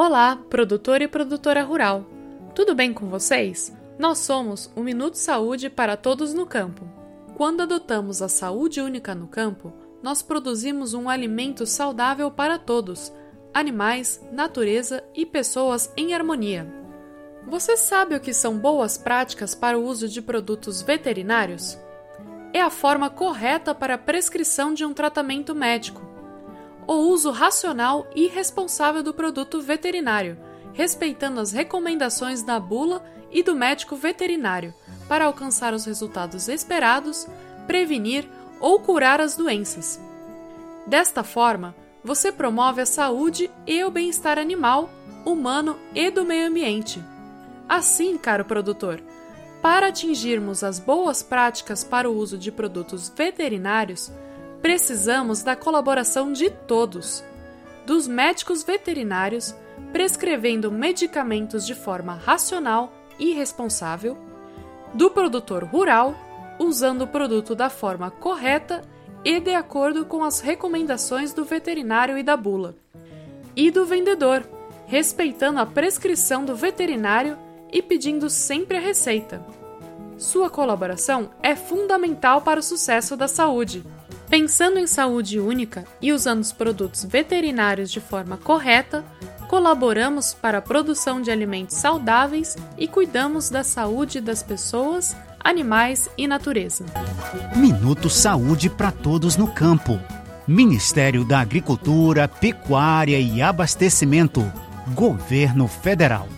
Olá, produtor e produtora rural. Tudo bem com vocês? Nós somos o Minuto Saúde para todos no campo. Quando adotamos a saúde única no campo, nós produzimos um alimento saudável para todos, animais, natureza e pessoas em harmonia. Você sabe o que são boas práticas para o uso de produtos veterinários? É a forma correta para a prescrição de um tratamento médico o uso racional e responsável do produto veterinário, respeitando as recomendações da bula e do médico veterinário para alcançar os resultados esperados, prevenir ou curar as doenças. Desta forma, você promove a saúde e o bem-estar animal, humano e do meio ambiente. Assim, caro produtor, para atingirmos as boas práticas para o uso de produtos veterinários, precisamos da colaboração de todos, dos médicos veterinários prescrevendo medicamentos de forma racional e responsável, do produtor rural usando o produto da forma correta e de acordo com as recomendações do veterinário e da bula, e do vendedor, respeitando a prescrição do veterinário e pedindo sempre a receita. Sua colaboração é fundamental para o sucesso da saúde. Pensando em saúde única e usando os produtos veterinários de forma correta, colaboramos para a produção de alimentos saudáveis e cuidamos da saúde das pessoas, animais e natureza. Minuto Saúde para todos no campo. Ministério da Agricultura, Pecuária e Abastecimento. Governo Federal.